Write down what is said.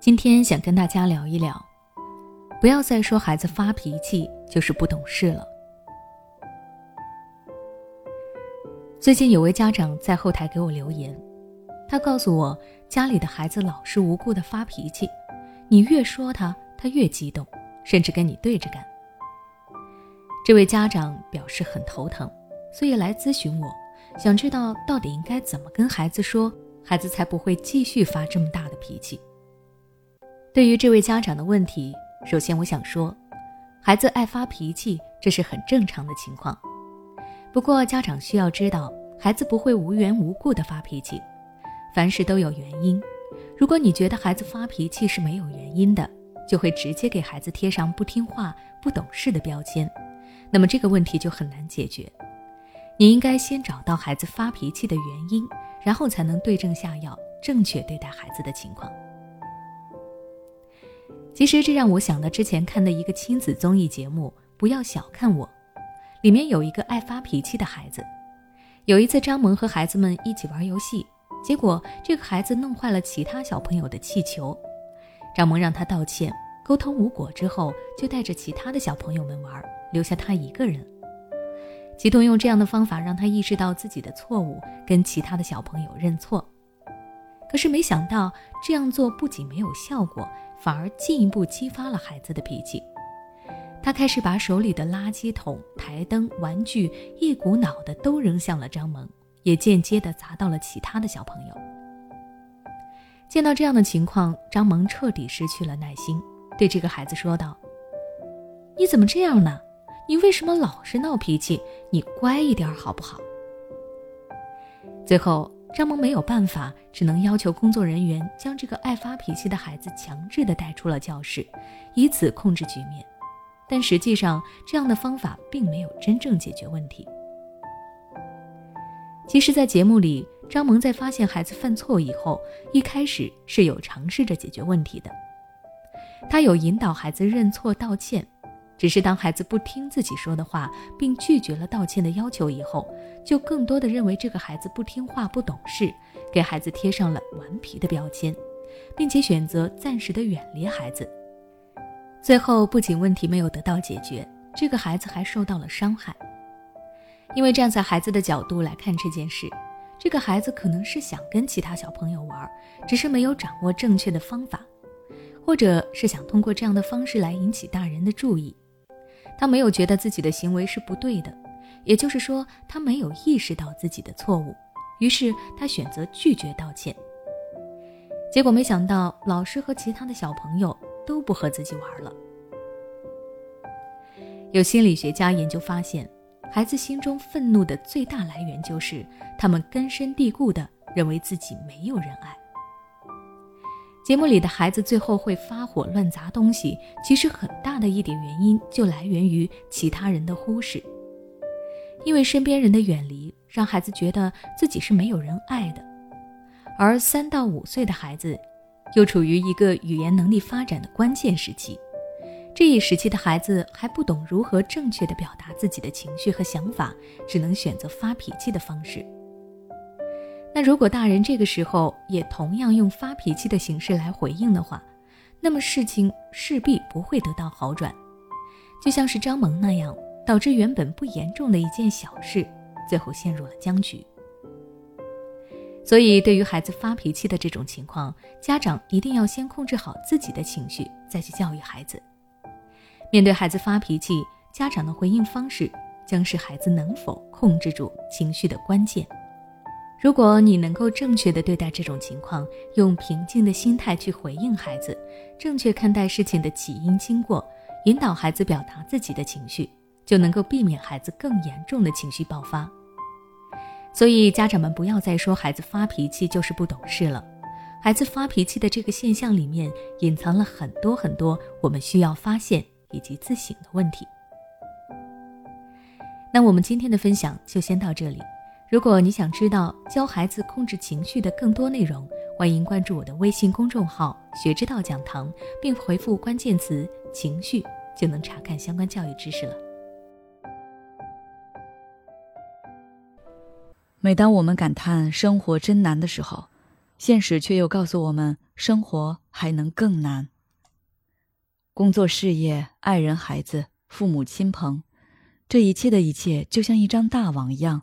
今天想跟大家聊一聊，不要再说孩子发脾气就是不懂事了。最近有位家长在后台给我留言，他告诉我家里的孩子老是无故的发脾气，你越说他，他越激动，甚至跟你对着干。这位家长表示很头疼，所以来咨询我，想知道到底应该怎么跟孩子说，孩子才不会继续发这么大的脾气。对于这位家长的问题，首先我想说，孩子爱发脾气，这是很正常的情况。不过家长需要知道，孩子不会无缘无故的发脾气，凡事都有原因。如果你觉得孩子发脾气是没有原因的，就会直接给孩子贴上不听话、不懂事的标签，那么这个问题就很难解决。你应该先找到孩子发脾气的原因，然后才能对症下药，正确对待孩子的情况。其实这让我想到之前看的一个亲子综艺节目《不要小看我》，里面有一个爱发脾气的孩子。有一次，张萌和孩子们一起玩游戏，结果这个孩子弄坏了其他小朋友的气球。张萌让他道歉，沟通无果之后，就带着其他的小朋友们玩，留下他一个人。企图用这样的方法让他意识到自己的错误，跟其他的小朋友认错。可是没想到这样做不仅没有效果。反而进一步激发了孩子的脾气，他开始把手里的垃圾桶、台灯、玩具一股脑的都扔向了张萌，也间接的砸到了其他的小朋友。见到这样的情况，张萌彻底失去了耐心，对这个孩子说道：“你怎么这样呢？你为什么老是闹脾气？你乖一点好不好？”最后。张萌没有办法，只能要求工作人员将这个爱发脾气的孩子强制的带出了教室，以此控制局面。但实际上，这样的方法并没有真正解决问题。其实，在节目里，张萌在发现孩子犯错以后，一开始是有尝试着解决问题的，他有引导孩子认错道歉。只是当孩子不听自己说的话，并拒绝了道歉的要求以后，就更多的认为这个孩子不听话、不懂事，给孩子贴上了顽皮的标签，并且选择暂时的远离孩子。最后，不仅问题没有得到解决，这个孩子还受到了伤害。因为站在孩子的角度来看这件事，这个孩子可能是想跟其他小朋友玩，只是没有掌握正确的方法，或者是想通过这样的方式来引起大人的注意。他没有觉得自己的行为是不对的，也就是说，他没有意识到自己的错误，于是他选择拒绝道歉。结果没想到，老师和其他的小朋友都不和自己玩了。有心理学家研究发现，孩子心中愤怒的最大来源就是他们根深蒂固的认为自己没有人爱。节目里的孩子最后会发火乱砸东西，其实很大的一点原因就来源于其他人的忽视。因为身边人的远离，让孩子觉得自己是没有人爱的。而三到五岁的孩子，又处于一个语言能力发展的关键时期，这一时期的孩子还不懂如何正确的表达自己的情绪和想法，只能选择发脾气的方式。那如果大人这个时候也同样用发脾气的形式来回应的话，那么事情势必不会得到好转，就像是张萌那样，导致原本不严重的一件小事，最后陷入了僵局。所以，对于孩子发脾气的这种情况，家长一定要先控制好自己的情绪，再去教育孩子。面对孩子发脾气，家长的回应方式将是孩子能否控制住情绪的关键。如果你能够正确的对待这种情况，用平静的心态去回应孩子，正确看待事情的起因经过，引导孩子表达自己的情绪，就能够避免孩子更严重的情绪爆发。所以，家长们不要再说孩子发脾气就是不懂事了。孩子发脾气的这个现象里面，隐藏了很多很多我们需要发现以及自省的问题。那我们今天的分享就先到这里。如果你想知道教孩子控制情绪的更多内容，欢迎关注我的微信公众号“学之道讲堂”，并回复关键词“情绪”，就能查看相关教育知识了。每当我们感叹生活真难的时候，现实却又告诉我们，生活还能更难。工作、事业、爱人、孩子、父母亲朋，这一切的一切，就像一张大网一样，